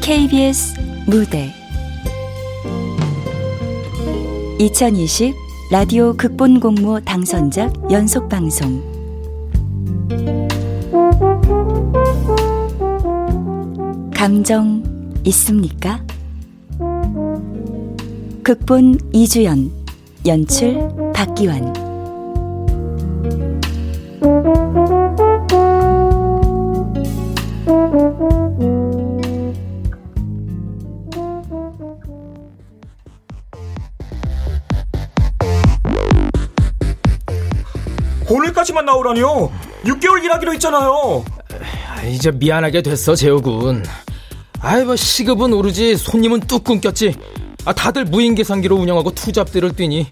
KBS 무대. 2020 라디오 극본 공모 당선작 연속 방송. 감정 있습니까? 극본 이주연 연출 박기환 오늘까지만 나오라니요? 6개월 일하기로 했잖아요. 아, 이제 미안하게 됐어, 재호군. 아이, 뭐, 시급은 오르지, 손님은 뚝 끊겼지. 아, 다들 무인 계산기로 운영하고 투잡들을 뛰니.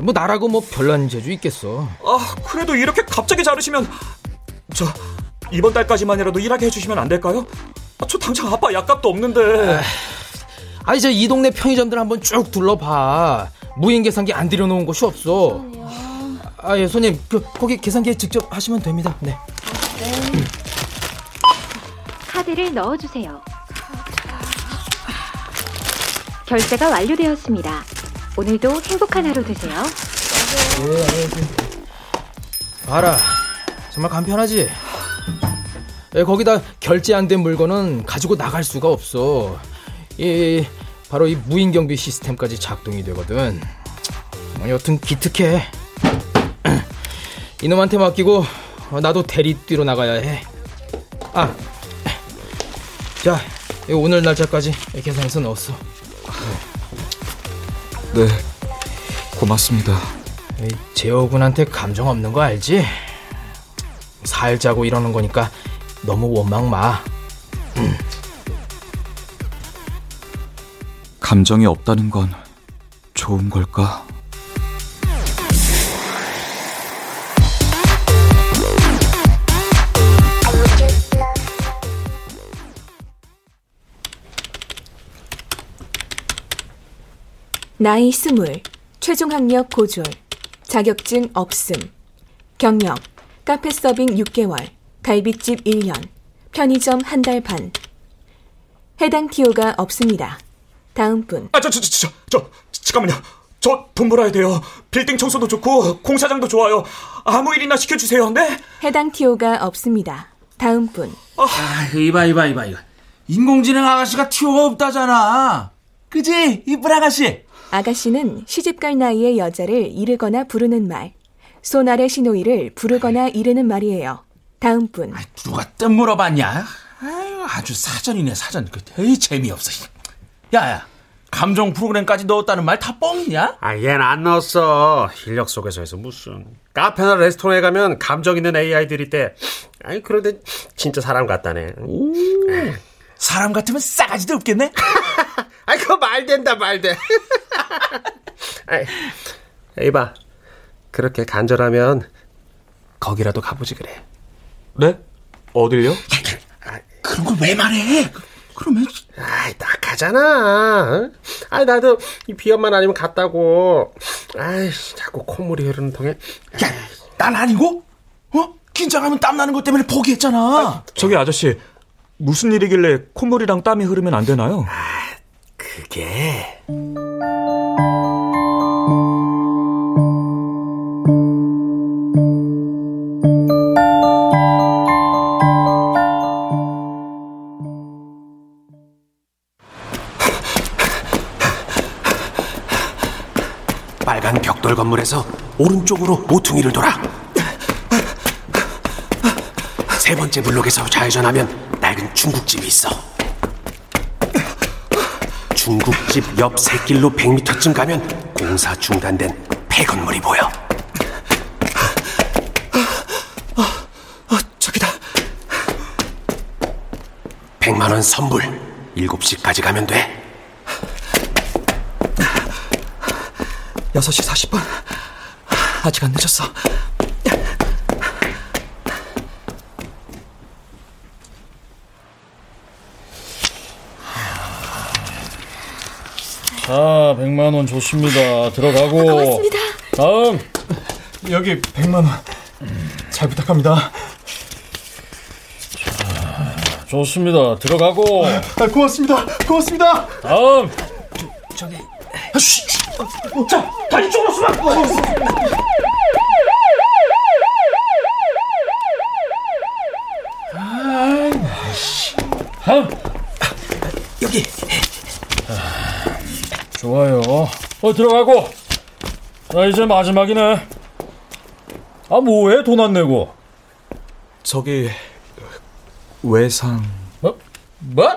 뭐, 나라고 뭐, 별난 재주 있겠어. 아, 그래도 이렇게 갑자기 자르시면. 저, 이번 달까지만이라도 일하게 해주시면 안 될까요? 아, 저 당장 아빠 약값도 없는데. 아, 이제 이 동네 편의점들 한번 쭉 둘러봐. 무인 계산기 안 들여놓은 곳이 없어. 아, 예, 손님, 그, 거기 계산기에 직접 하시면 됩니다. 네. 네. 카드를 넣어주세요. 결제가 완료되었습니다. 오늘도 행복한 하루 되세요. 네, 봐라. 정말 간편하지? 예, 거기다 결제 안 된 물건은 가지고 나갈 수가 없어. 이, 바로 이 무인 경비 시스템까지 작동이 되거든. 뭐 여튼 기특해. 이놈한테 맡기고 나도 대리 뛰러 나가야 해. 아, 자, 오늘 날짜까지 계산해서 넣었어. 네, 고맙습니다. 재호군한테 감정 없는 거 알지? 살자고 이러는 거니까 너무 원망 마. 음. 감정이 없다는 건 좋은 걸까? 나이 스물, 최종 학력 고졸, 자격증 없음, 경력, 카페 서빙 6개월, 갈비집 1년, 편의점 한 달 반. 해당 티오가 없습니다. 다음 분. 아, 저, 저, 저, 저, 저, 잠깐만요. 저 돈 벌어야 돼요. 빌딩 청소도 좋고 공사장도 좋아요. 아무 일이나 시켜주세요. 네? 해당 티오가 없습니다. 다음 분. 아, 이봐, 이봐, 이봐, 이거. 인공지능 아가씨가 티오가 없다잖아. 그지? 이쁜 아가씨. 아가씨는 시집갈 나이의 여자를 이르거나 부르는 말, 손 아래 신호이를 부르거나 이르는 말이에요. 다음 분. 아, 누가 뜸 물어봤냐? 아유, 아주 사전이네, 사전. 그, 에이, 재미없어. 야야, 감정 프로그램까지 넣었다는 말 다 뻥이냐? 아, 얘는 안 넣었어. 인력 속에서 해서 무슨. 카페나 레스토랑에 가면 감정 있는 AI들이 있대. 아니, 그런데 진짜 사람 같다네. 오, 사람 같으면 싸가지도 없겠네? 아이, 그거 말 된다, 말 돼. 에이봐, 그렇게 간절하면 거기라도 가보지 그래. 네? 어딜요? 그런 걸 왜 말해? 그러면 아이 딱하잖아. 아 나도 이 비염만 아니면 갔다고. 아이 자꾸 콧물이 흐르는 통에. 야, 난 아니고? 어? 긴장하면 땀 나는 것 때문에 포기했잖아. 아, 저기 아저씨 무슨 일이길래 콧물이랑 땀이 흐르면 안 되나요? 아, 그게. 빨간 벽돌 건물에서 오른쪽으로 모퉁이를 돌아. 세 번째 블록에서 좌회전하면 낡은 중국집이 있어. 중국집 옆 새길로 100m쯤 가면 공사 중단된 폐건물이 보여. 어, 어, 저기다. 100만 원 선불. 7시까지 가면 돼. 6시 40분. 아직 안 늦었어. 자, 100만 원 좋습니다. 들어가고. 고맙습니다. 다음. 여기 100만 원. 잘 부탁합니다. 좋습니다. 들어가고. 아, 고맙습니다. 고맙습니다. 다음. 자, 다 이쪽으로 수락! 다음. 여기. 좋아요. 어, 들어가고. 자, 이제 마지막이네. 아, 뭐해? 돈 안 내고. 저기 외상 뭐? 뭐?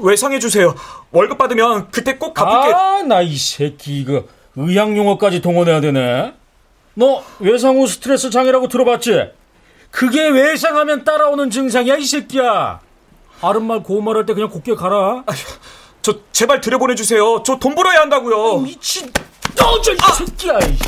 외상해 주세요. 월급 받으면 그때 꼭 갚을게. 아, 나 이 새끼 이거 의학 용어까지 동원해야 되네. 너 외상 후 스트레스 장애라고 들어봤지? 그게 외상하면 따라오는 증상이야, 이 새끼야. 바른말 고운말 할 때 그냥 곱게 가라. 저 제발 들여보내 주세요. 저 돈 벌어야 한다고요. 미친. 너, 저, 이 새끼야. 이.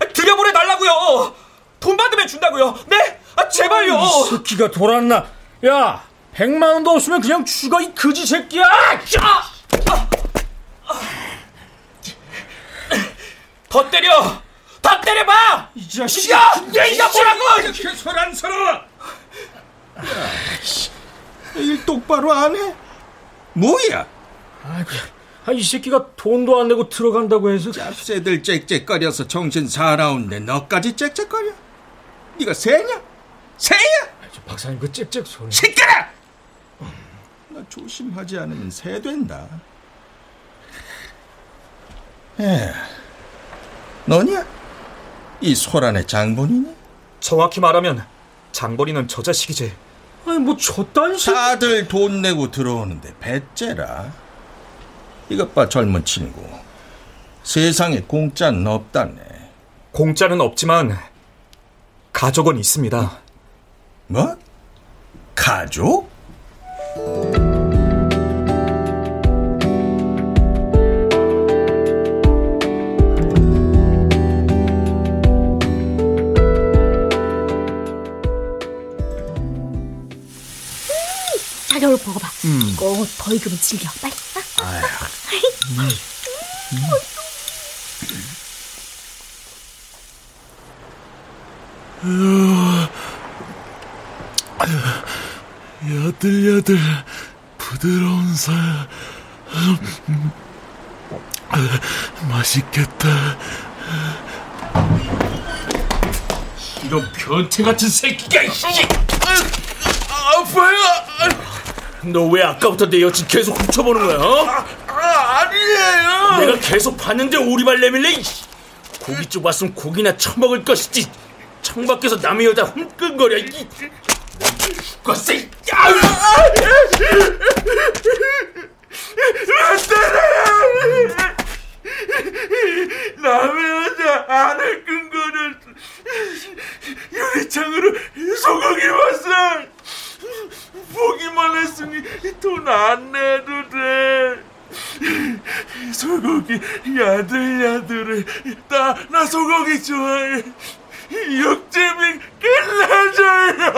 아, 들여보내 달라고요. 돈 받으면 준다고요. 네? 아, 제발요. 이 새끼가 돌았나? 야, 백만 원도 없으면 그냥 죽어, 이 거지 새끼야! 야! 더 때려. 더 때려봐. 이 자식. 야, 야, 이거 뭐라고? 이렇게 소란스러워! 일 똑바로 안 해? 뭐야? 아, 이 새끼가 돈도 안 내고 들어간다고 해서. 짭새들 짹짹거려서 정신 사나운데 너까지 짹짹거려? 네가 새냐? 새야? 박사님 그 짹짹 소리. 시끄러! 나 조심하지 않으면 새 된다. 에, 너냐? 이 소란의 장본이니? 정확히 말하면 장벌이는 저 자식이지. 아니, 뭐, 저딴 새 다들 돈 내고 들어오는데 배째라. 이것 봐 젊은 친구. 세상에 공짜는 없다네. 공짜는 없지만 가족은 있습니다. 뭐? 가족? 자기 얼굴 보고 봐. 이거 더 익으면 질겨. 빨리. 아. 야들야들 부드러운 살. 음, 맛있겠다. 이런 변태 같은 새끼가. 아파요. 너 왜 아까부터 내 여친 계속 훔쳐보는 거야? 어? 아, 아니에요. 내가 계속 봤는데 오리발 내밀래? 쪽 왔으면 고기나 처먹을 것이지. 창밖에서 남의 여자 흠끈거려. 이 죽었어. 이. 아유! 남의 여자 안을 끈거는 유리창으로 소고기 왔어. 보기만 했으니 돈 안 내도 돼. 소고기 야들야들해. 나, 나 소고기 좋아해. 육즙이 끝내줘요.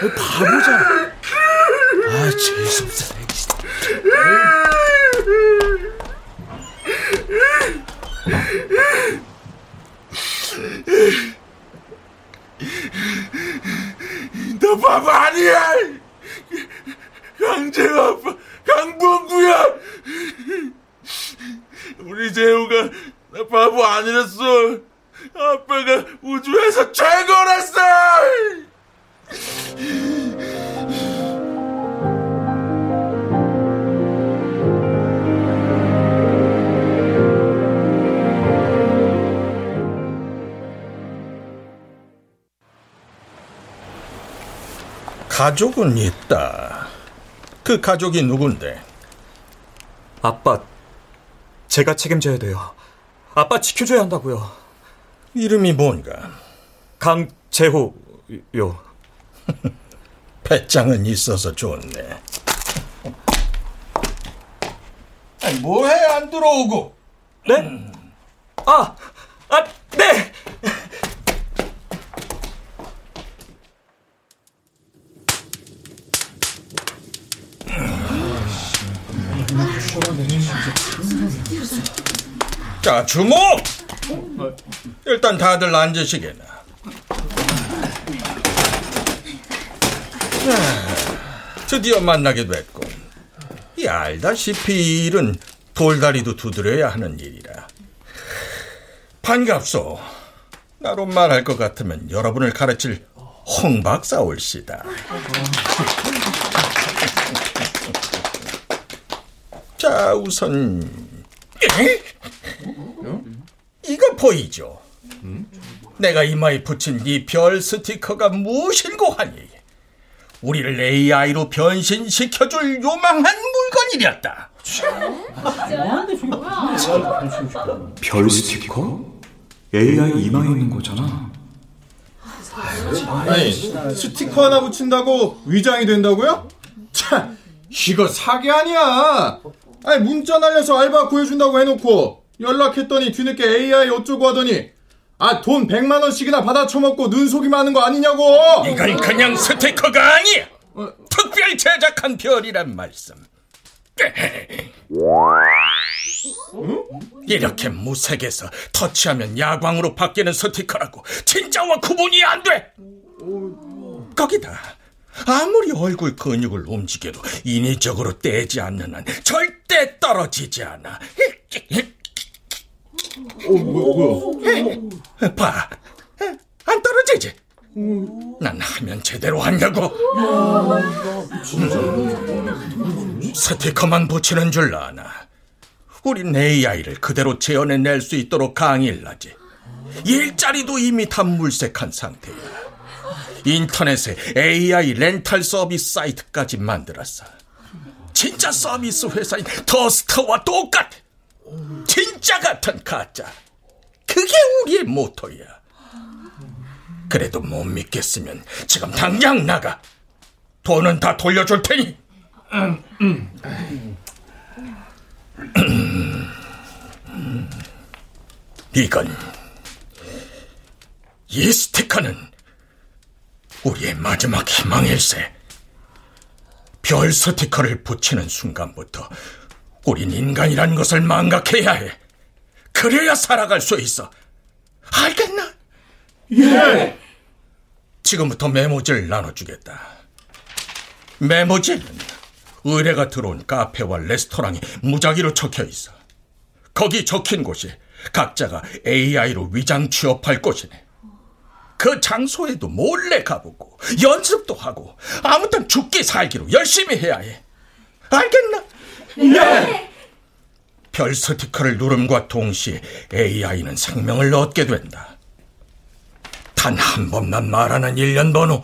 바보잖아. 아, 재수없어. 너 바보 아니야! 강재호 아빠, 강봉구야! 우리 재호가 나 바보 아니랬어! 아빠가 우주에서 최고랬어! 가족은 있다. 그 가족이 누군데? 아빠, 제가 책임져야 돼요. 아빠 지켜줘야 한다고요. 이름이 뭔가? 강재호요. 배짱은 있어서 좋네. 아니, 뭐해 안 들어오고? 네? 아, 아, 네. 자, 주목! 일단 다들 앉으시게나. 드디어 만나게 됐군. 이 알다시피 일은 돌다리도 두드려야 하는 일이라. 반갑소. 나로 말할 것 같으면 여러분을 가르칠 홍 박사 올시다. 자, 우선 에? 이거 보이죠? 내가 이마에 붙인 이 별 스티커가 무엇일고 하니? 우리를 AI로 변신시켜줄 요망한 물건이었다. 별 스티커? AI 이마에 있는 거잖아. 아니, 스티커 하나 붙인다고 위장이 된다고요? 참, 이거 사기 아니야. 아니, 문자 날려서 알바 구해준다고 해놓고 연락했더니 뒤늦게 AI 어쩌고 하더니 아, 돈 100만 원씩이나 받아 처먹고 눈속임 하는 거 아니냐고! 이건 그냥 스티커가 아니야! 특별 제작한 별이란 말씀. 이렇게 무색해서 터치하면 야광으로 바뀌는 스티커라고 진짜와 구분이 안 돼! 거기다 아무리 얼굴 근육을 움직여도 인위적으로 떼지 않는 한 절대 떨어지지 않아. 어, 뭐, 뭐야? 봐. 안 떨어지지? 난 하면 제대로 한다고. 음, 스티커만 붙이는 줄 아나. 우린 AI를 그대로 재현해낼 수 있도록 강의를 하지. 일자리도 이미 다 물색한 상태야. 인터넷에 AI 렌탈 서비스 사이트까지 만들었어. 진짜 서비스 회사인 더스터와 똑같아. 진짜 같은 가짜. 그게 우리의 모토야. 그래도 못 믿겠으면 지금 당장 나가. 돈은 다 돌려줄 테니. 이건 이 스티커는 우리의 마지막 희망일세. 별 스티커를 붙이는 순간부터 우린 인간이란 것을 망각해야 해. 그래야 살아갈 수 있어. 알겠나? 예! 지금부터 메모지를 나눠주겠다. 메모지는 의뢰가 들어온 카페와 레스토랑이 무작위로 적혀 있어. 거기 적힌 곳이 각자가 AI로 위장 취업할 곳이네. 그 장소에도 몰래 가보고 연습도 하고 아무튼 죽기 살기로 열심히 해야 해. 알겠나? 예! 별 스티커를 누름과 동시에 AI는 생명을 얻게 된다. 단 한 번만 말하는 일련 번호.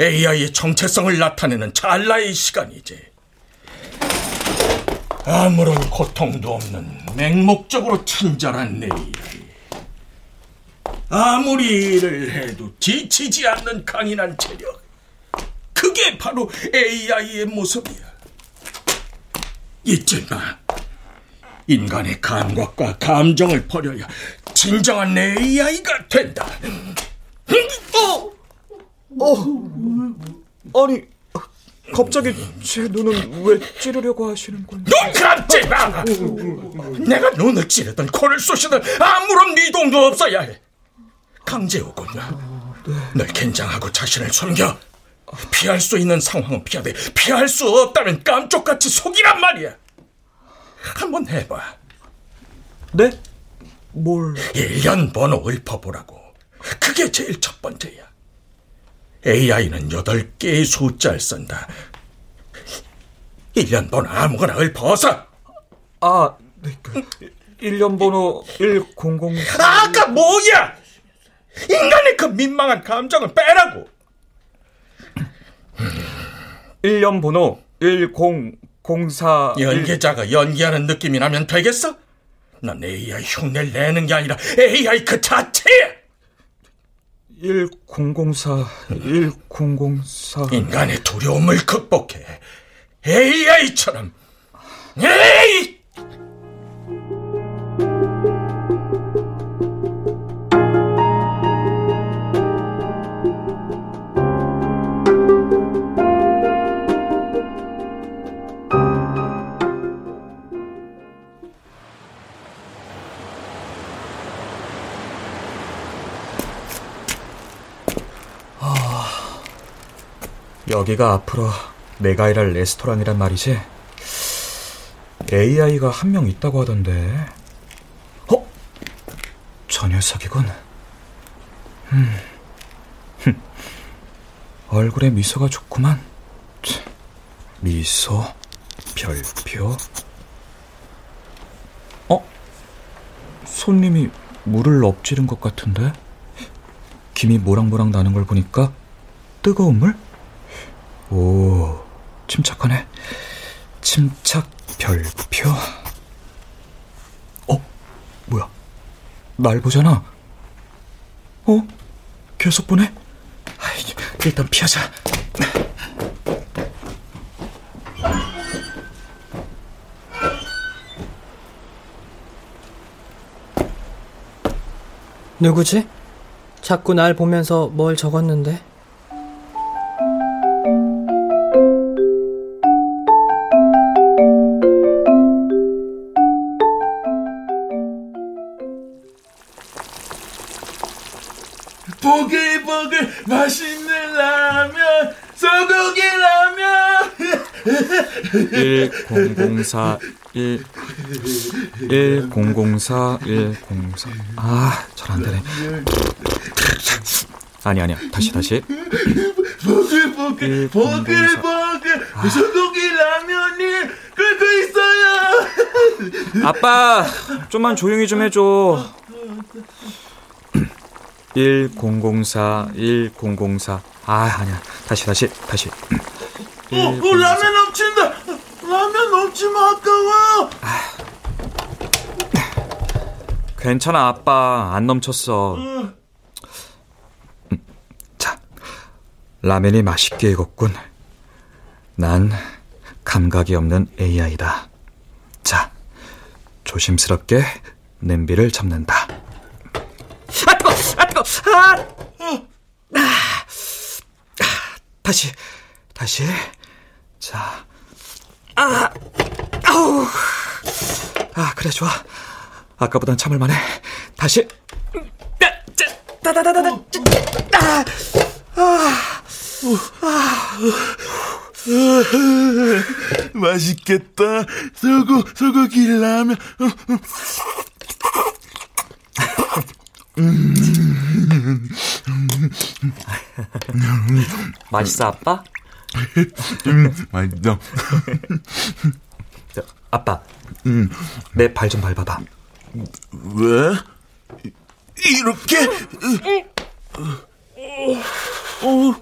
AI의 정체성을 나타내는 찰나의 시간이지. 아무런 고통도 없는 맹목적으로 친절한 AI. 아무리 일을 해도 지치지 않는 강인한 체력. 그게 바로 AI의 모습이야. 잊지 마. 인간의 감각과 감정을 버려야 진정한 AI가 된다. 어! 어! 아니, 갑자기 제 눈은 왜 찌르려고 하시는 건지. 눈 감지 마! 내가 눈을 찌르든 코를 쑤시든 아무런 미동도 없어야 해. 강재호군, 널 긴장하고 자신을 숨겨. 피할 수 있는 상황은 피하되 피할 수 없다면 깜쪽같이 속이란 말이야. 한번 해봐. 네? 뭘? 일련 번호 읊어보라고. 그게 제일 첫 번째야. AI는 8개의 숫자를 쓴다. 일련 번호 아무거나 읊어서. 아, 네, 그, 1년 번호 1004. 아까 뭐야! 인간의 그 민망한 감정을 빼라고! 1년 번호 1004. 연기자가 연기하는 느낌이 나면 되겠어? 난 AI 흉내를 내는 게 아니라 AI 그 자체야! 1004, 1004. 인간의 두려움을 극복해. AI처럼. 에이! 여기가 앞으로 내가 일할 레스토랑이란 말이지? AI가 한 명 있다고 하던데. 어? 저 녀석이군. 음. 얼굴에 미소가 좋구만. 미소, 별표. 어? 손님이 물을 엎지른 것 같은데? 김이 모락모락 나는 걸 보니까 뜨거운 물? 오, 침착하네. 침착 별표. 어? 뭐야? 날 보잖아. 어? 계속 보네? 아이, 일단 피하자. 누구지? 자꾸 날 보면서 뭘 적었는데? 1004 1 1004 104 아, 잘 안 되네. 아니 아니야. 다시 다시. 보글보글 보글보글 소고기 라면이 끓고 있어요 아빠, 좀만 조용히 좀 해줘. 1004 1004 아, 아니야. 다시 다시 다시. 어, 어, 라면 넘친다 라면 넘치면 아까워 괜찮아, 아빠. 안 넘쳤어. 음, 자, 라면이 맛있게 익었군. 난 감각이 없는 AI다. 자, 조심스럽게 냄비를 잡는다. 아, 뜨거! 아, 뜨거! 아! 아! 다시, 다시. 자, 아! 아우! 아, 그래, 좋아. 아까보단 참을만해. 다시. 따다다다다. 아, 아, 아. 맛있겠다 소고 소고기 라면 맛있어, 아빠? 음, 맛있어 저, 아빠, 내발 좀 밟아봐. 왜? 이렇게? 어,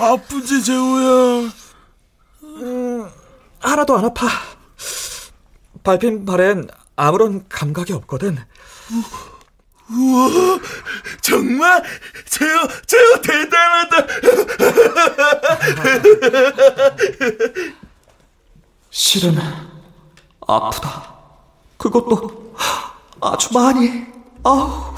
아프지, 재호야? 음, 하나도 안 아파. 밟힌 발엔 아무런 감각이 없거든. 우와, 정말? 재호, 재호 대단하다! 실은 아프다. 그것도 아주 많이. 아우.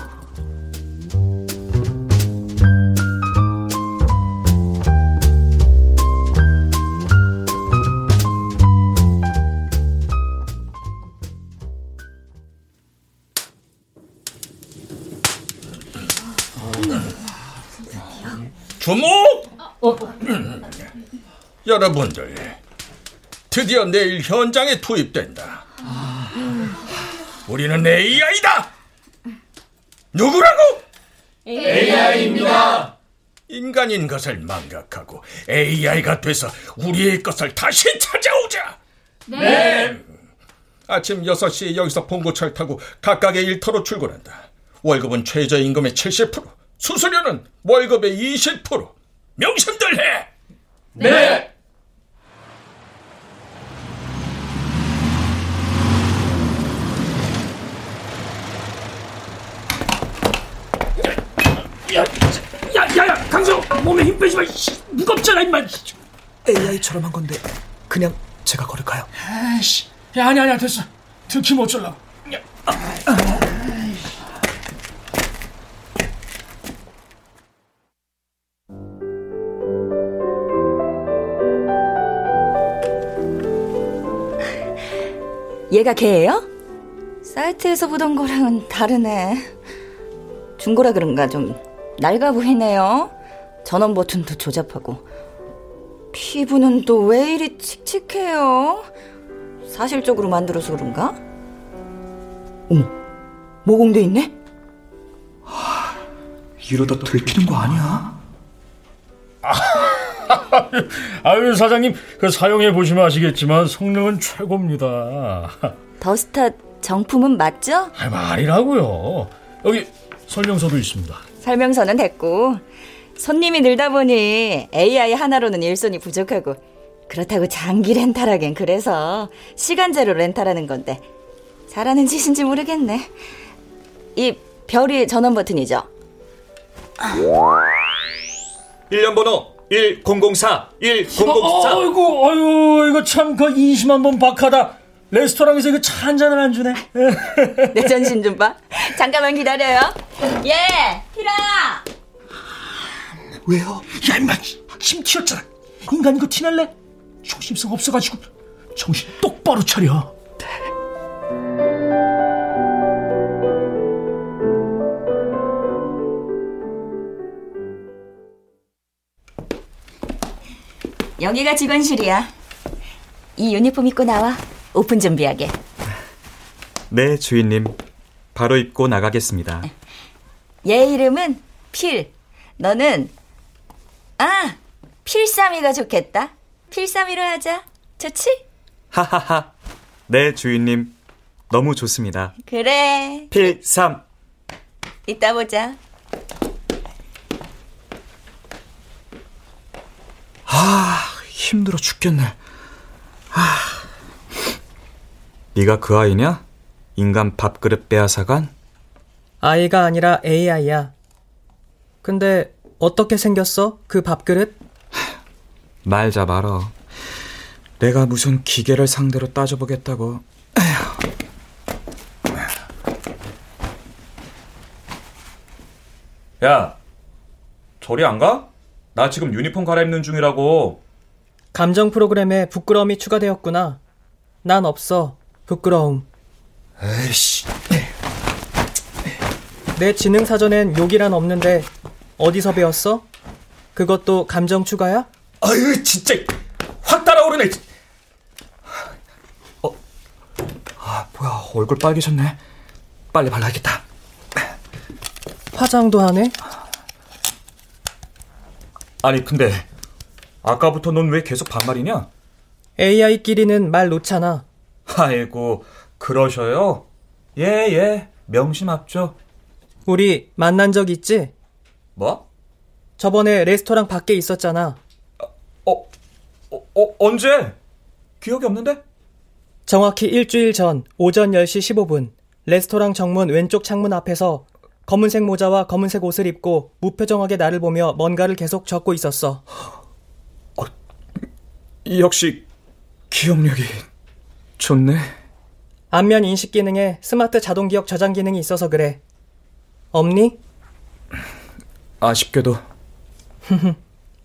주목! 여러분들, 드디어 내일 현장에 투입된다. 우리는 AI다! 누구라고? AI입니다. 인간인 것을 망각하고 AI가 돼서 우리의 것을 다시 찾아오자! 네. 아침 6시에 여기서 봉고차를 타고 각각의 일터로 출근한다. 월급은 최저임금의 70%, 수수료는 월급의 20%. 명심들 해! 네. 야, 야, 야, 야, 강성, 몸에 힘 빼지 마. 씨, 무겁잖아, 임마. AI처럼 한 건데 그냥 제가 걸을까요? 아이씨, 야, 아니, 아니야, 됐어. 들키면 어쩌려고. 야, 얘가 걔예요? 사이트에서 보던 거랑은 다르네. 중고라 그런가 좀 낡아 보이네요. 전원 버튼도 조잡하고. 피부는 또 왜 이리 칙칙해요? 사실적으로 만들어서 그런가? 어머, 모공돼 있네? 이러다 들키는 거 아니야? 아 유 사장님 그 사용해 보시면 아시겠지만 성능은 최고입니다. 더스타 정품은 맞죠? 아, 말이라고요. 여기 설명서도 있습니다. 설명서는 됐고 손님이 늘다 보니 AI 하나로는 일손이 부족하고 그렇다고 장기 렌탈하긴 그래서 시간제로 렌탈하는 건데 잘하는 짓인지 모르겠네. 이 별이 전원 버튼이죠? 1년 번호 1004 1004 어, 아이고 아유 이거 참 그 인심 한번 박하다. 레스토랑에서 이거 차 한 잔을 안 주네. 내 전신 좀 봐. 잠깐만 기다려요. 예, 티라. 왜요? 야 임마 힘 튀었잖아. 인간 이거 티날래? 조심성 없어가지고 정신 똑바로 차려. 여기가 직원실이야. 이 유니폼 입고 나와. 오픈 준비하게. 네, 주인님. 바로 입고 나가겠습니다. 얘 이름은 필. 너는 아 필삼이가 좋겠다. 필삼이로 하자. 좋지? 하하하. 네, 주인님. 너무 좋습니다. 그래. 필삼. 이따 보자. 아, 힘들어 죽겠네. 아. 네가 그 아이냐? 인간 밥그릇 빼앗아간? 아이가 아니라 AI야. 근데 어떻게 생겼어? 그 밥그릇? 말 잡아라. 내가 무슨 기계를 상대로 따져보겠다고. 야, 저리 안 가? 나 지금 유니폼 갈아입는 중이라고. 감정 프로그램에 부끄러움이 추가되었구나. 난 없어. 부끄러움. 에이씨. 내 지능 사전엔 욕이란 없는데 어디서 배웠어? 그것도 감정 추가야? 아유, 진짜 확 따라오르네. 어, 아 뭐야 얼굴 빨개졌네. 빨리 발라야겠다. 화장도 하네? 아니 근데 아까부터 넌 왜 계속 반말이냐? AI끼리는 말 놓잖아. 아이고 그러셔요? 예 예. 명심합죠. 우리 만난 적 있지? 뭐? 저번에 레스토랑 밖에 있었잖아. 어, 어 언제? 기억이 없는데? 정확히 일주일 전 오전 10시 15분 레스토랑 정문 왼쪽 창문 앞에서 검은색 모자와 검은색 옷을 입고 무표정하게 나를 보며 뭔가를 계속 적고 있었어. 어, 역시 기억력이 좋네. 안면 인식 기능에 스마트 자동 기억 저장 기능이 있어서 그래. 없니? 아쉽게도.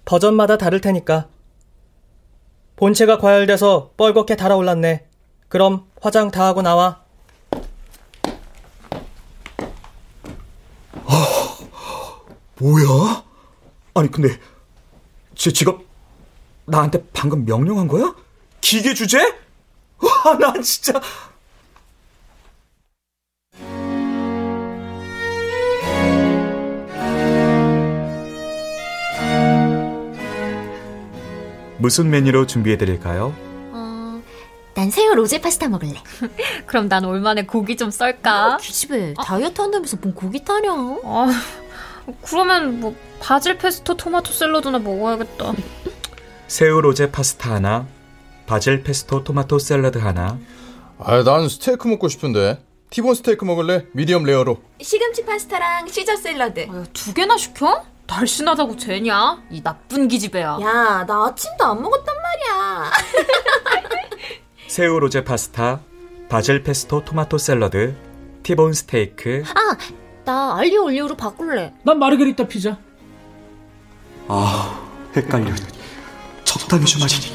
버전마다 다를 테니까. 본체가 과열돼서 뻘겋게 달아올랐네. 그럼 화장 다 하고 나와. 아, 뭐야? 아니 근데 제 직업 나한테 방금 명령한 거야? 기계 주제? 와, 난 진짜 무슨 메뉴로 준비해 드릴까요? 어, 난 새우 로제 파스타 먹을래. 그럼 난 올만에 고기 좀 썰까? 어, 기집애 다이어트 한다면서 뭔 고기 타령? 아, 그러면 뭐 바질 페스토 토마토 샐러드나 먹어야겠다. 새우 로제 파스타 하나, 바질 페스토 토마토 샐러드 하나. 아, 난 스테이크 먹고 싶은데. 티본 스테이크 먹을래? 미디엄 레어로. 시금치 파스타랑 시저 샐러드. 아, 두 개나 시켜? 날씬하다고 되냐? 이 나쁜 기집애야. 야, 나 아침도 안 먹었단 말이야. 새우 로제 파스타, 바질 페스토 토마토 샐러드, 티본 스테이크. 아, 나 알리오 올리오로 바꿀래. 난 마르게리타 피자. 아, 헷갈려. 적당히 좀 하지.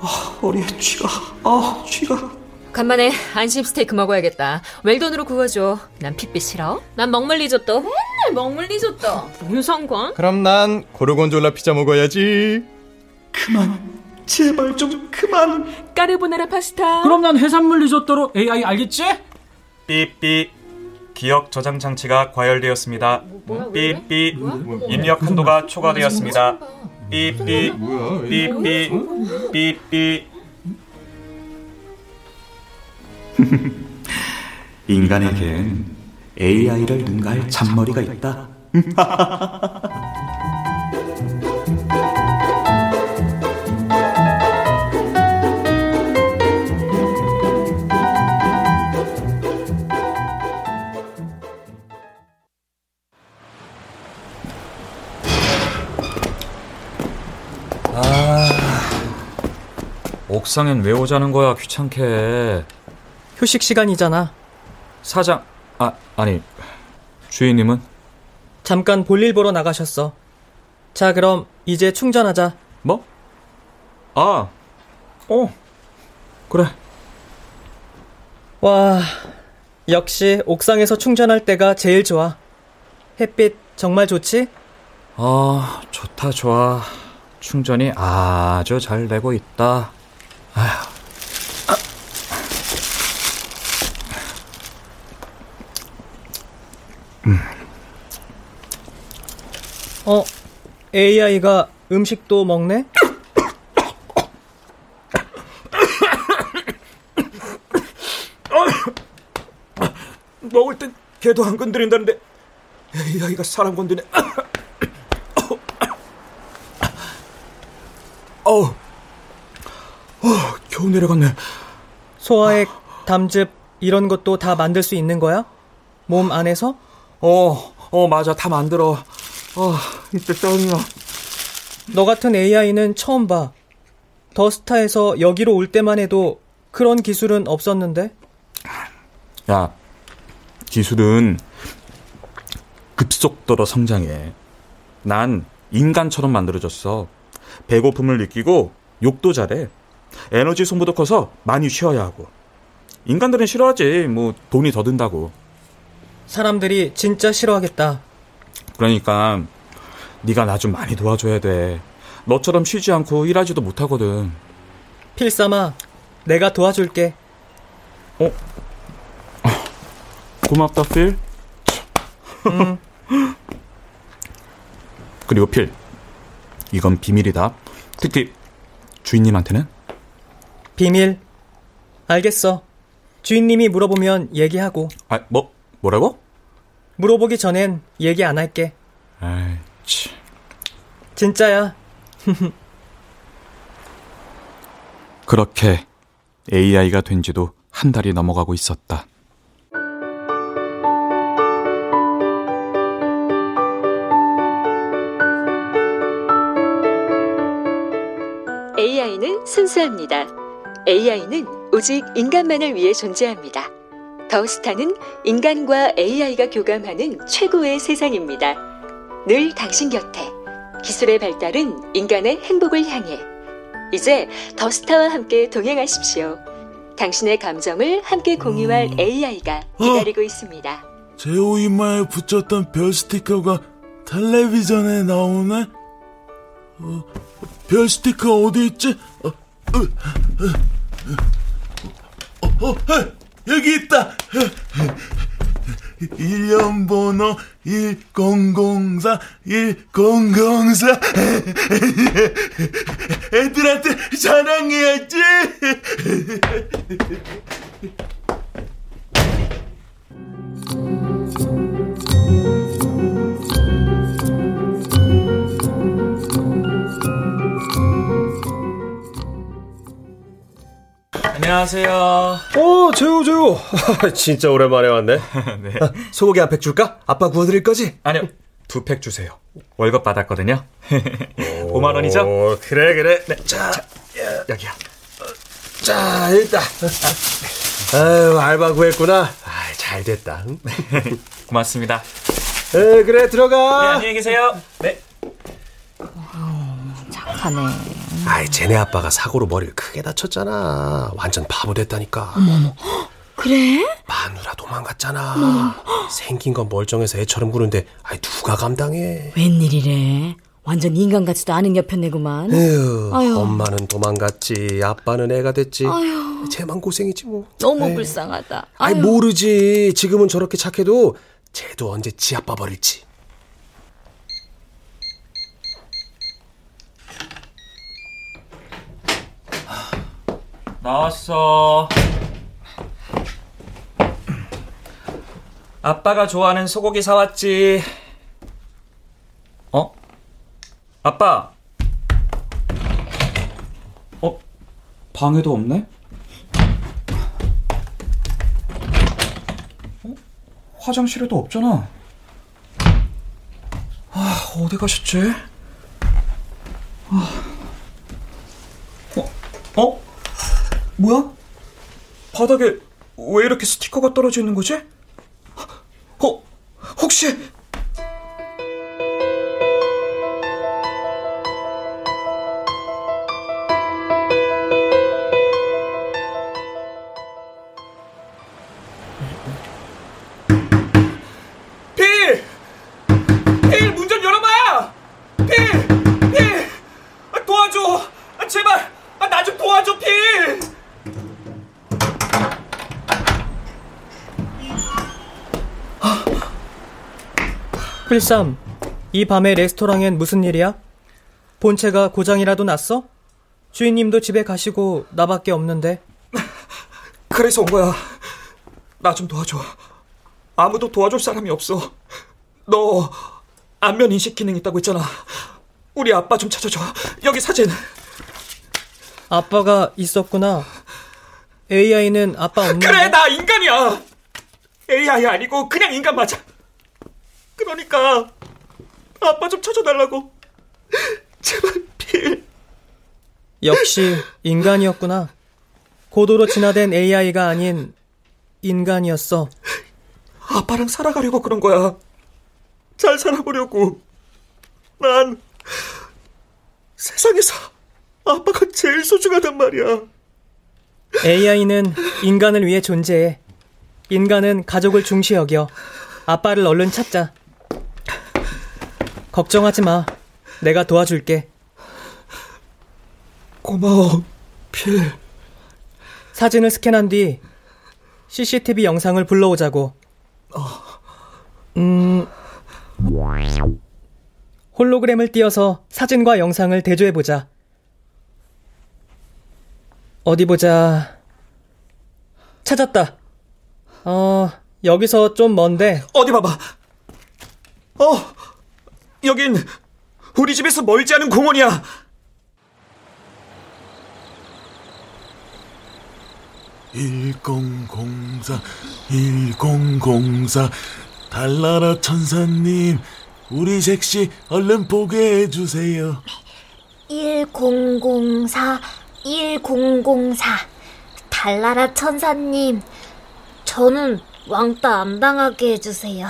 아, 허리에 쥐가. 아, 쥐가. 간만에 안심 스테이크 먹어야겠다. 웰던으로 구워줘. 난 핏빛 싫어. 난 먹물리조또. 맨날 먹물리조또. 뭔 상관? 그럼 난 고르곤졸라 피자 먹어야지. 그만. 제발 좀 그만. 까르보나라 파스타. 그럼 난 해산물 리조또로 AI 알겠지? 삐삐. 기억 저장 장치가 과열되었습니다. 삐삐. 입력 한도가 초과되었습니다. 삐삐. 삐삐. 삐삐. 인간에겐 AI를 능가할 잔머리가 있다. 옥상엔 왜 오자는 거야, 귀찮게. 휴식 시간이잖아. 사장, 아, 아니, 주인님은? 잠깐 볼일 보러 나가셨어. 자, 그럼 이제 충전하자. 뭐? 아, 어, 그래. 와, 역시 옥상에서 충전할 때가 제일 좋아. 햇빛 정말 좋지? 아, 좋다, 좋아. 충전이 아주 잘 되고 있다. 아휴. 어, AI가 음식도 먹네? 먹을 땐 걔도 안 건드린다는데 AI가 사람 건드네. 어우, 어, 겨우 내려갔네. 소화액, 담즙 이런 것도 다 만들 수 있는 거야? 몸 안에서? 어, 어 맞아 다 만들어. 어, 이때 짱이야. 너 같은 AI는 처음 봐. 더스타에서 여기로 올 때만 해도 그런 기술은 없었는데. 야, 기술은 급속도로 성장해. 난 인간처럼 만들어졌어. 배고픔을 느끼고 욕도 잘해. 에너지 소모도 커서 많이 쉬어야 하고. 인간들은 싫어하지. 뭐 돈이 더 든다고. 사람들이 진짜 싫어하겠다. 그러니까 네가 나 좀 많이 도와줘야 돼. 너처럼 쉬지 않고 일하지도 못하거든. 필삼아, 내가 도와줄게. 어? 고맙다, 필. 음. 그리고 필, 이건 비밀이다. 특히 주인님한테는? 비밀. 알겠어. 주인님이 물어보면 얘기하고. 아, 뭐 뭐라고? 물어보기 전엔 얘기 안 할게. 아이, 치. 진짜야. 그렇게 AI가 된 지도 한 달이 넘어가고 있었다. AI는 순수합니다. AI는 오직 인간만을 위해 존재합니다. 더스타는 인간과 AI가 교감하는 최고의 세상입니다. 늘 당신 곁에 기술의 발달은 인간의 행복을 향해 이제 더스타와 함께 동행하십시오. 당신의 감정을 함께 공유할 AI가 기다리고 있습니다. 제옷 이마에 붙였던 별 스티커가 텔레비전에 나오네? 어, 별 스티커 어디 있지? 어, 어, 어, 어, 어, 여기 있다! 1년 번호 1004 1004 애들한테 자랑해야지 안녕하세요. 오, 재우, 재우. 진짜 오랜만에 왔네. 네. 소고기 한 팩 줄까? 아빠 구워드릴 거지? 아니요, 두 팩 주세요. 월급 받았거든요. 5만 원이죠? 오, 그래, 그래. 네, 자, 여기요. 자, 일단. 아유, 알바 구했구나. 아, 잘 됐다. 응? 고맙습니다. 에, 그래, 들어가. 네, 안녕히 계세요. 네. 착하네. 아이, 쟤네 아빠가 사고로 머리를 크게 다쳤잖아. 완전 바보 됐다니까. 어머머. 그래? 마누라 도망갔잖아. 생긴 건 멀쩡해서 애처럼 구는데, 아이, 누가 감당해? 웬일이래? 완전 인간 같지도 않은 여편네구만. 에휴, 아유. 엄마는 도망갔지, 아빠는 애가 됐지. 아유. 쟤만 고생이지 뭐. 너무 에휴. 불쌍하다. 아이 아유. 모르지. 지금은 저렇게 착해도 쟤도 언제 지 아빠 버릴지. 나왔어. 아빠가 좋아하는 소고기 사왔지. 어? 아빠. 어? 방에도 없네? 어? 화장실에도 없잖아. 아, 어디 가셨지? 아. 어? 어? 뭐야? 바닥에 왜 이렇게 스티커가 떨어져 있는 거지? 어? 혹시 필삼, 이 밤에 레스토랑엔 무슨 일이야? 본체가 고장이라도 났어? 주인님도 집에 가시고 나밖에 없는데. 그래서 온 거야. 나 좀 도와줘. 아무도 도와줄 사람이 없어. 너 안면 인식 기능 있다고 했잖아. 우리 아빠 좀 찾아줘. 여기 사진. 아빠가 있었구나. AI는 아빠 없는 그래, 나 인간이야. AI 아니고 그냥 인간 맞아. 그러니까 아빠 좀 찾아달라고. 제발 빌. 역시 인간이었구나. 고도로 진화된 AI가 아닌 인간이었어. 아빠랑 살아가려고 그런 거야. 잘 살아보려고. 난 세상에서 아빠가 제일 소중하단 말이야. AI는 인간을 위해 존재해. 인간은 가족을 중시 여겨. 아빠를 얼른 찾자. 걱정하지 마. 내가 도와줄게. 고마워, 필. 사진을 스캔한 뒤 CCTV 영상을 불러오자고. 음. 홀로그램을 띄어서 사진과 영상을 대조해보자. 어디 보자. 찾았다. 어, 여기서 좀 먼데. 어디 봐봐. 어, 여긴 우리 집에서 멀지 않은 공원이야. 일공공사 일공공사 달나라 천사님 우리 섹시 얼른 보게 해주세요 1004, 1004. 달나라 천사님, 저는 왕따 안 당하게 해주세요.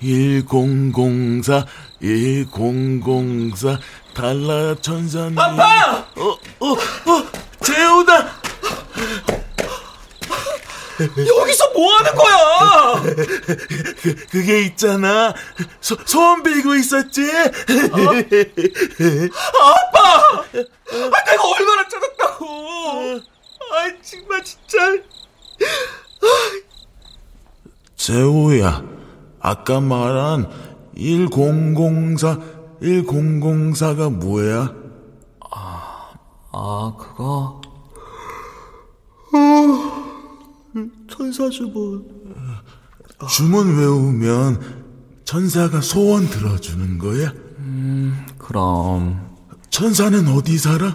1004 1004 달나라 천사님 아빠! 어, 어, 어, 재우다 여기서 뭐 하는 거야? 그, 그게 있잖아. 소, 소원 빌고 있었지? 아빠! 아, 내가 얼마나 찾았다고! 아, 정말 진짜. 재호야, 아까 말한 1004, 1004가 뭐야? 아, 그거. 어, 천사 주문. 주문 외우면 천사가 소원 들어주는 거야? 음, 그럼. 천사는 어디 살아?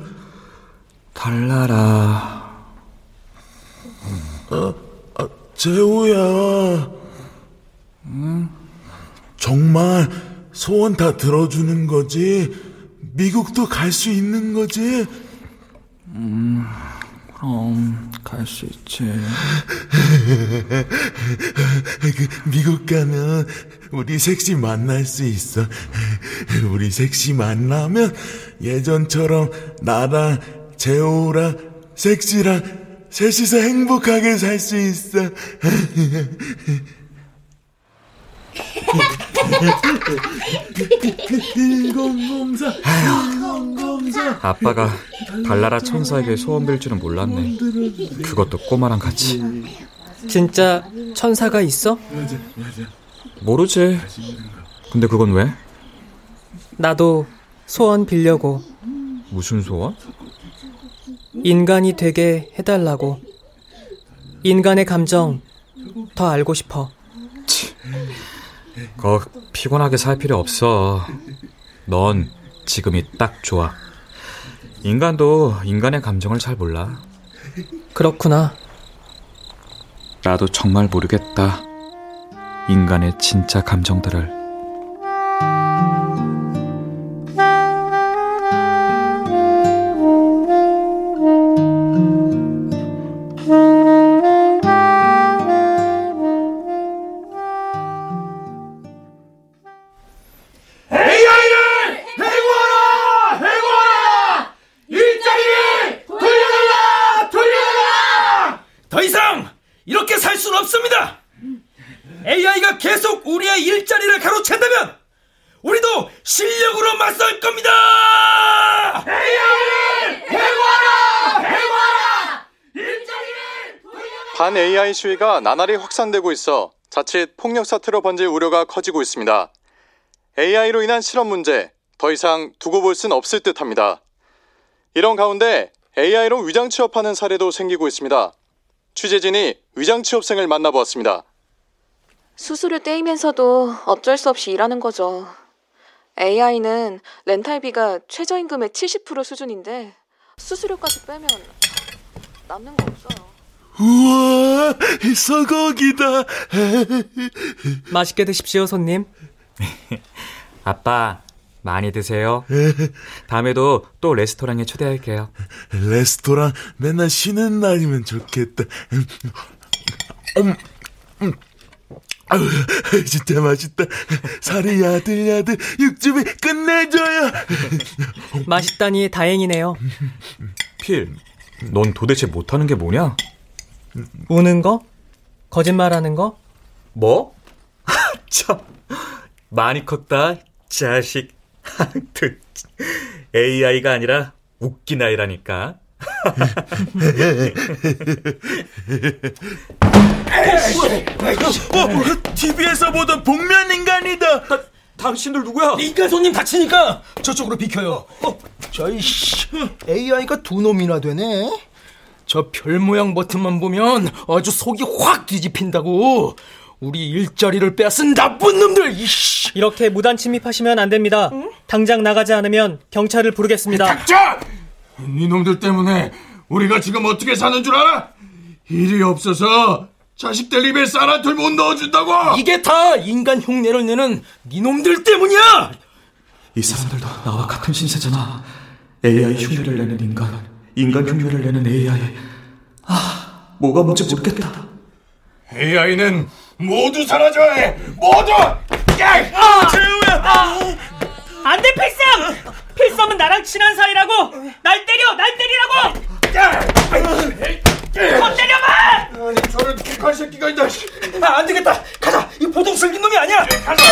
달나라. 어, 아, 재호야. 음? 정말 소원 다 들어주는 거지? 미국도 갈 수 있는 거지? 음, 그럼 갈 수 있지. 그, 미국 가면 우리 섹시 만날 수 있어. 우리 섹시 만나면 예전처럼 나랑 재호랑 섹시랑 셋이서 행복하게 살 수 있어. 일공검사, 일공검사. 아빠가 달나라 천사에게 소원 빌 줄은 몰랐네. 그것도 꼬마랑 같이. 진짜 천사가 있어? 모르지. 근데 그건 왜? 나도 소원 빌려고. 무슨 소원? 인간이 되게 해달라고. 인간의 감정 더 알고 싶어. 거 피곤하게 살 필요 없어. 넌 지금이 딱 좋아. 인간도 인간의 감정을 잘 몰라. 그렇구나. 나도 정말 모르겠다. 인간의 진짜 감정들을. 시위가 나날이 확산되고 있어 자칫 폭력 사태로 번질 우려가 커지고 있습니다. AI로 인한 실업 문제 더 이상 두고 볼 순 없을 듯합니다. 이런 가운데 AI로 위장 취업하는 사례도 생기고 있습니다. 취재진이 위장 취업생을 만나보았습니다. 수수료 떼이면서도 어쩔 수 없이 일하는 거죠. AI는 렌탈비가 최저임금의 70% 수준인데 수수료까지 빼면 남는 거 없어요. 우와, 소고기다. 맛있게 드십시오, 손님. 아빠, 많이 드세요. 다음에도 또 레스토랑에 초대할게요. 레스토랑 맨날 쉬는 날이면 좋겠다. 음, 음. 아유, 진짜 맛있다. 살이 야들야들, 육즙이 끝내줘요. 맛있다니 다행이네요. 필, 넌 도대체 못하는 게 뭐냐? 우는 거? 거짓말하는 거? 뭐? 참, 많이 컸다, 자식. AI가 아니라 웃긴 아이라니까. 어, TV에서 보던 복면 인간이다. 당신들 누구야? 인간 손님 다치니까 저쪽으로 비켜요. 어, 저이 AI가 두 놈이나 되네. 저 별 모양 버튼만 보면 아주 속이 확 뒤집힌다고. 우리 일자리를 빼앗은 나쁜 놈들. 이씨. 이렇게 무단 침입하시면 안 됩니다. 당장 나가지 않으면 경찰을 부르겠습니다. 닥쳐! 이놈들 때문에 우리가 지금 어떻게 사는 줄 알아? 일이 없어서 자식들 입에 쌀 한 톨 못 넣어준다고! 이게 다 인간 흉내를 내는 니놈들 때문이야! 이 사람들도 나와 같은 신세잖아. AI 흉내를 내는 인간, 인간 흉내를 내는 AI. 아, 뭐가 뭔지 모르겠다. AI는 모두 사라져야 해! 모두! 야! 아! 재우야! 안 돼, 필삼! 필삼은 나랑 친한 사이라고! 날 때려! 날 때리라고! 더 때려봐! 아니, 저런 개칼 새끼가 있다. 아, 안 되겠다. 가자. 이 보통 슬긴 놈이 아니야. 가자.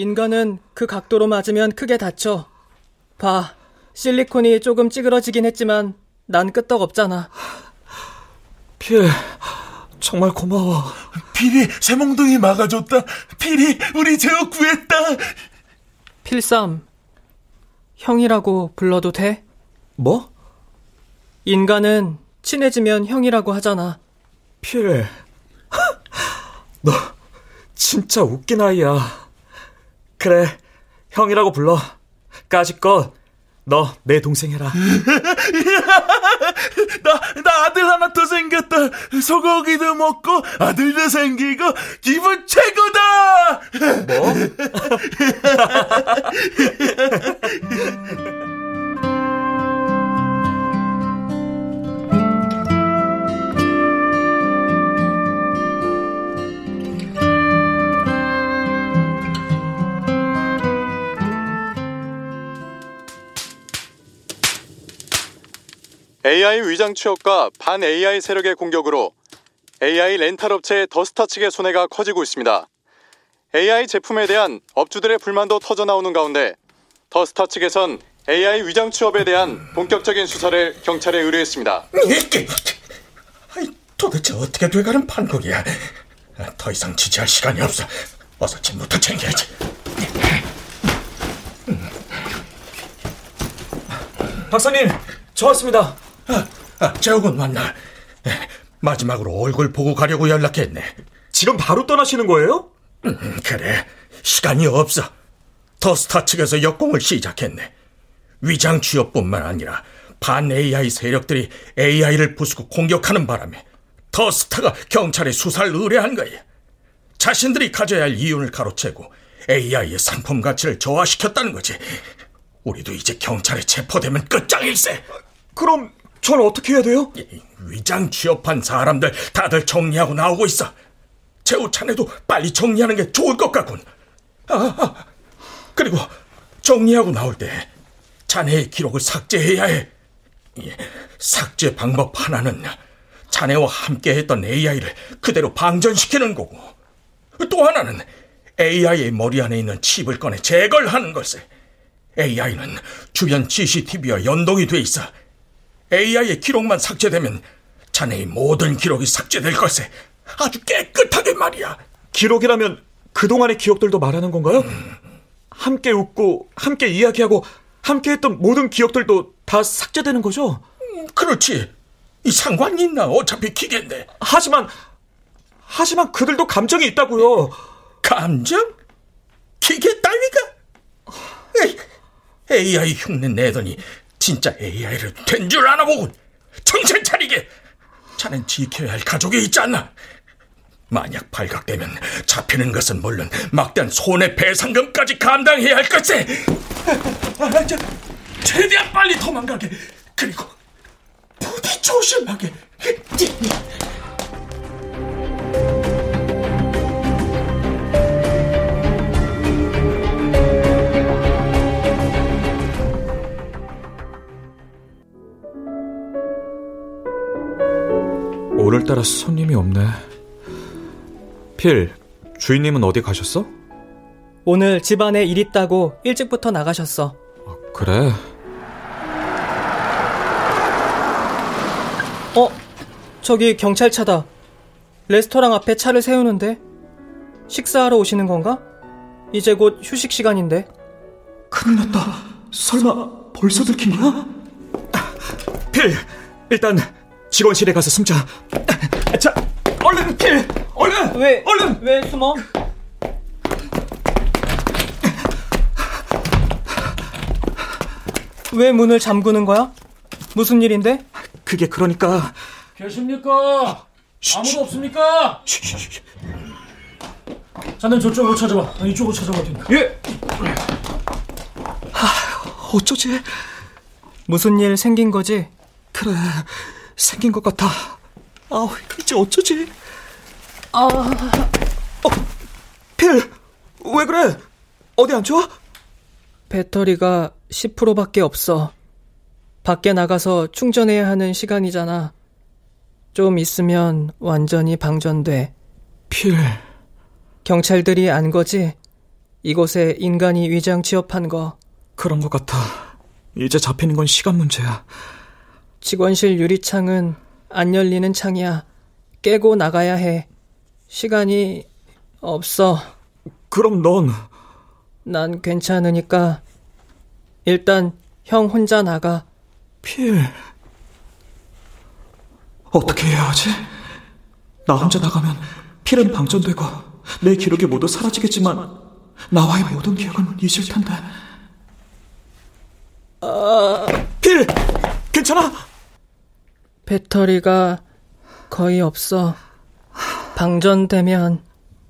인간은 그 각도로 맞으면 크게 다쳐. 봐, 실리콘이 조금 찌그러지긴 했지만 난 끄떡없잖아. 필, 정말 고마워. 필이 새몽둥이 막아줬다. 필이 우리 제어 구했다. 필삼, 형이라고 불러도 돼? 뭐? 인간은 친해지면 형이라고 하잖아. 필, 너 진짜 웃긴 아이야. 그래, 형이라고 불러. 까짓것 너내 동생 해라. 나, 나 아들 하나 더 생겼다. 소고기도 먹고 아들도 생기고 기분 최고다. 뭐? AI 위장 취업과 반 AI 세력의 공격으로 AI 렌탈 업체 더스타 측의 손해가 커지고 있습니다. AI 제품에 대한 업주들의 불만도 터져 나오는 가운데 더스타 측에선 AI 위장 취업에 대한 본격적인 수사를 경찰에 의뢰했습니다. 도대체 어떻게 돼가는 판국이야? 더 이상 지체할 시간이 없어. 어서 짐부터 챙겨야지. 박사님, 저 왔습니다. 아, 아, 재욱은 왔나? 마지막으로 얼굴 보고 가려고 연락했네. 지금 바로 떠나시는 거예요? 음, 그래. 시간이 없어. 더스타 측에서 역공을 시작했네. 위장 취업뿐만 아니라 반 AI 세력들이 AI를 부수고 공격하는 바람에 더스타가 경찰에 수사를 의뢰한 거야. 자신들이 가져야 할 이윤을 가로채고 AI의 상품 가치를 저하시켰다는 거지. 우리도 이제 경찰에 체포되면 끝장일세. 그럼 전 어떻게 해야 돼요? 위장 취업한 사람들 다들 정리하고 나오고 있어. 재우 자네도 빨리 정리하는 게 좋을 것 같군. 아, 아. 그리고 정리하고 나올 때 자네의 기록을 삭제해야 해. 삭제 방법 하나는 자네와 함께 했던 AI를 그대로 방전시키는 거고 또 하나는 AI의 머리 안에 있는 칩을 꺼내 제거를 하는 것을 AI는 주변 CCTV와 연동이 돼 있어 AI의 기록만 삭제되면 자네의 모든 기록이 삭제될 것에 아주 깨끗하게 말이야 기록이라면 그동안의 기억들도 말하는 건가요? 음. 함께 웃고 함께 이야기하고 함께 했던 모든 기억들도 다 삭제되는 거죠? 음, 그렇지 이 상관이 있나? 어차피 기계인데. 하지만 하지만 그들도 감정이 있다고요. 감정? 기계 따위가? 에이, AI 흉내 내더니 진짜 AI를 된 줄 아나 보군. 정신 차리게. 자넨 지켜야 할 가족이 있지 않나? 만약 발각되면 잡히는 것은 물론 막대한 손해배상금까지 감당해야 할. 아, 아, 최대한 빨리 도망가게. 그리고 부디 조심하게. 오늘따라 손님이 없네. 필, 주인님은 어디 가셨어? 오늘 집안에 일 있다고 일찍부터 나가셨어. 아, 그래. 어, 저기 경찰차다. 레스토랑 앞에 차를 세우는데 식사하러 오시는 건가? 이제 곧 휴식 시간인데. 큰일 났다. 설마 벌써 들킨 거야? 필, 일단 직원실에 가서 숨자. 자, 얼른 필, 얼른. 왜? 얼른. 왜 숨어? 왜 문을 잠그는 거야? 무슨 일인데? 그게 그러니까 계십니까? 아무도 없습니까? 자넨 저쪽으로 찾아봐. 이쪽으로 찾아봐. 예. 하, 어쩌지? 무슨 일 생긴 거지? 그래, 생긴 것 같아. 아, 이제 어쩌지? 아, 어, 필, 왜 그래? 어디 안 좋아? 배터리가 10%밖에 없어. 밖에 나가서 충전해야 하는 시간이잖아. 좀 있으면 완전히 방전돼. 필. 경찰들이 안 거지? 이곳에 인간이 위장 취업한 거. 그런 것 같아. 이제 잡히는 건 시간 문제야. 직원실 유리창은 안 열리는 창이야. 깨고 나가야 해. 시간이 없어. 그럼 넌? 난 괜찮으니까 일단 형 혼자 나가. 필. 어떻게 해야 하지? 나 혼자 나가면 필은 방전되고 내 기록이 모두 사라지겠지만 나와의 모든 기억은 잊을 텐데. 아... 필! 괜찮아? 배터리가 거의 없어. 방전되면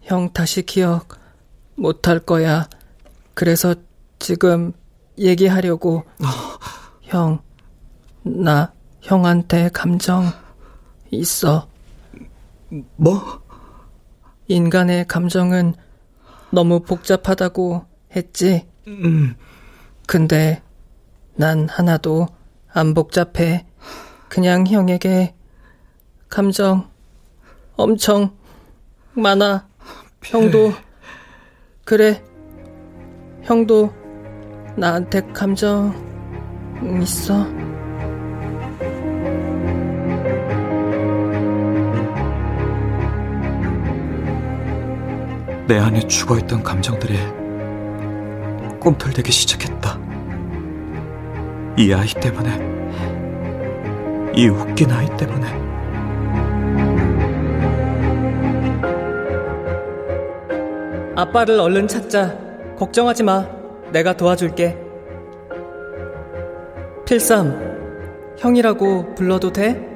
형 다시 기억 못할 거야. 그래서 지금 얘기하려고. 형, 나 형한테 감정 있어. 뭐? 인간의 감정은 너무 복잡하다고 했지. 음. 근데 난 하나도 안 복잡해. 그냥 형에게 감정 엄청 많아. 형도 그래. 형도 나한테 감정 있어. 내 안에 죽어있던 감정들이 꿈틀대기 시작했다. 이 아이 때문에, 이 웃긴 아이 때문에. 아빠를 얼른 찾자. 걱정하지 마. 내가 도와줄게. 필삼, 형이라고 불러도 돼?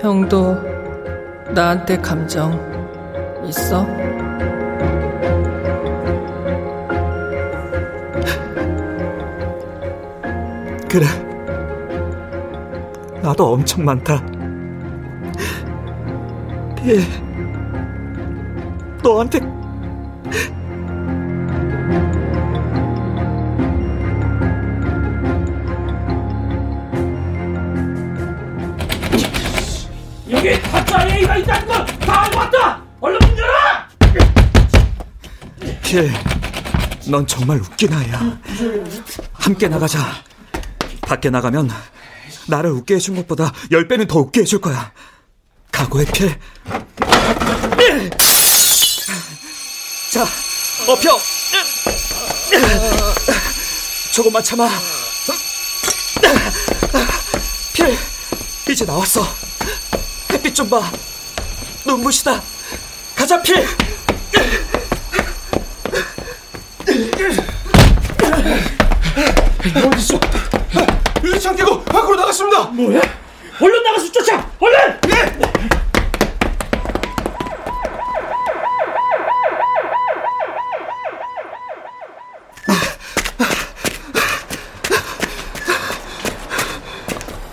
형도 나한테 감정 있어? 그래. 나도 엄청 많다. 예. 너한테 여기 가짜 A가 있다는 걸다 알고 왔다! 얼른 문 열어! 필, 넌 정말 웃긴 아이야. 함께 나가자. 밖에 나가면 나를 웃게 해준 것보다 열 배는 더 웃게 해줄 거야. 각오해, 필. 자, 업혀. 조금만 참아. 필, 이제 나왔어. 햇빛 좀 봐. 눈부시다. 가자, 필. 어딨어? 유리창 깨고 밖으로 나갔습니다. 뭐야? 얼른 나가서 쫓아! 얼른! 예!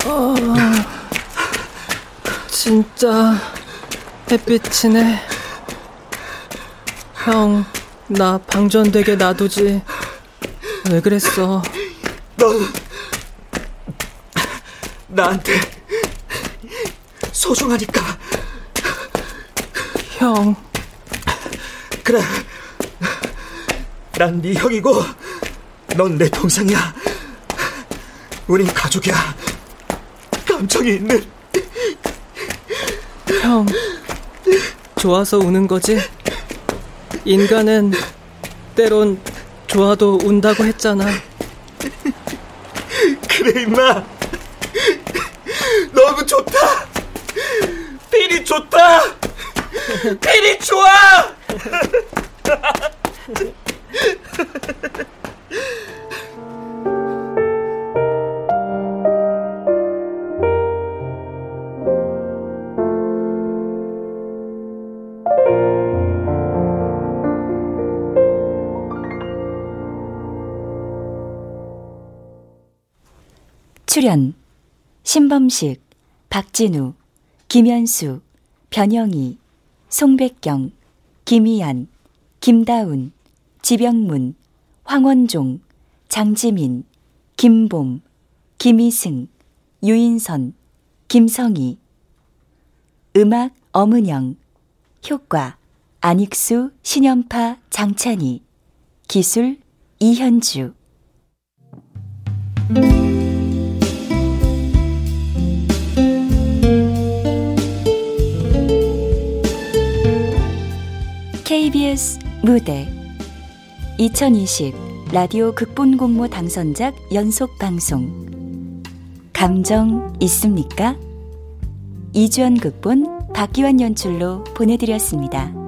어, 진짜 햇빛이네. 형, 나 방전되게 놔두지. 왜 그랬어? 넌 나한테 소중하니까. 형. 그래. 난 네 형이고, 넌 내 동생이야. 우린 가족이야. 감정이 있는. 형, 좋아서 우는 거지? 인간은 때론 좋아도 운다고 했잖아. 그래, 임마. 너무 좋다. 필이 좋다. 필이 좋아. 출연 신범식, 박진우, 김현수, 변영희, 송백경, 김희안, 김다운, 지병문, 황원종, 장지민, 김봄, 김희승, 유인선, 김성희. 음악 엄은영 효과 안익수, 신연파, 장찬희. 기술 이현주 KBS 무대 2020 라디오 극본 공모 당선작 연속 방송 감정 있습니까? 이주연 극본 박기환 연출로 보내드렸습니다.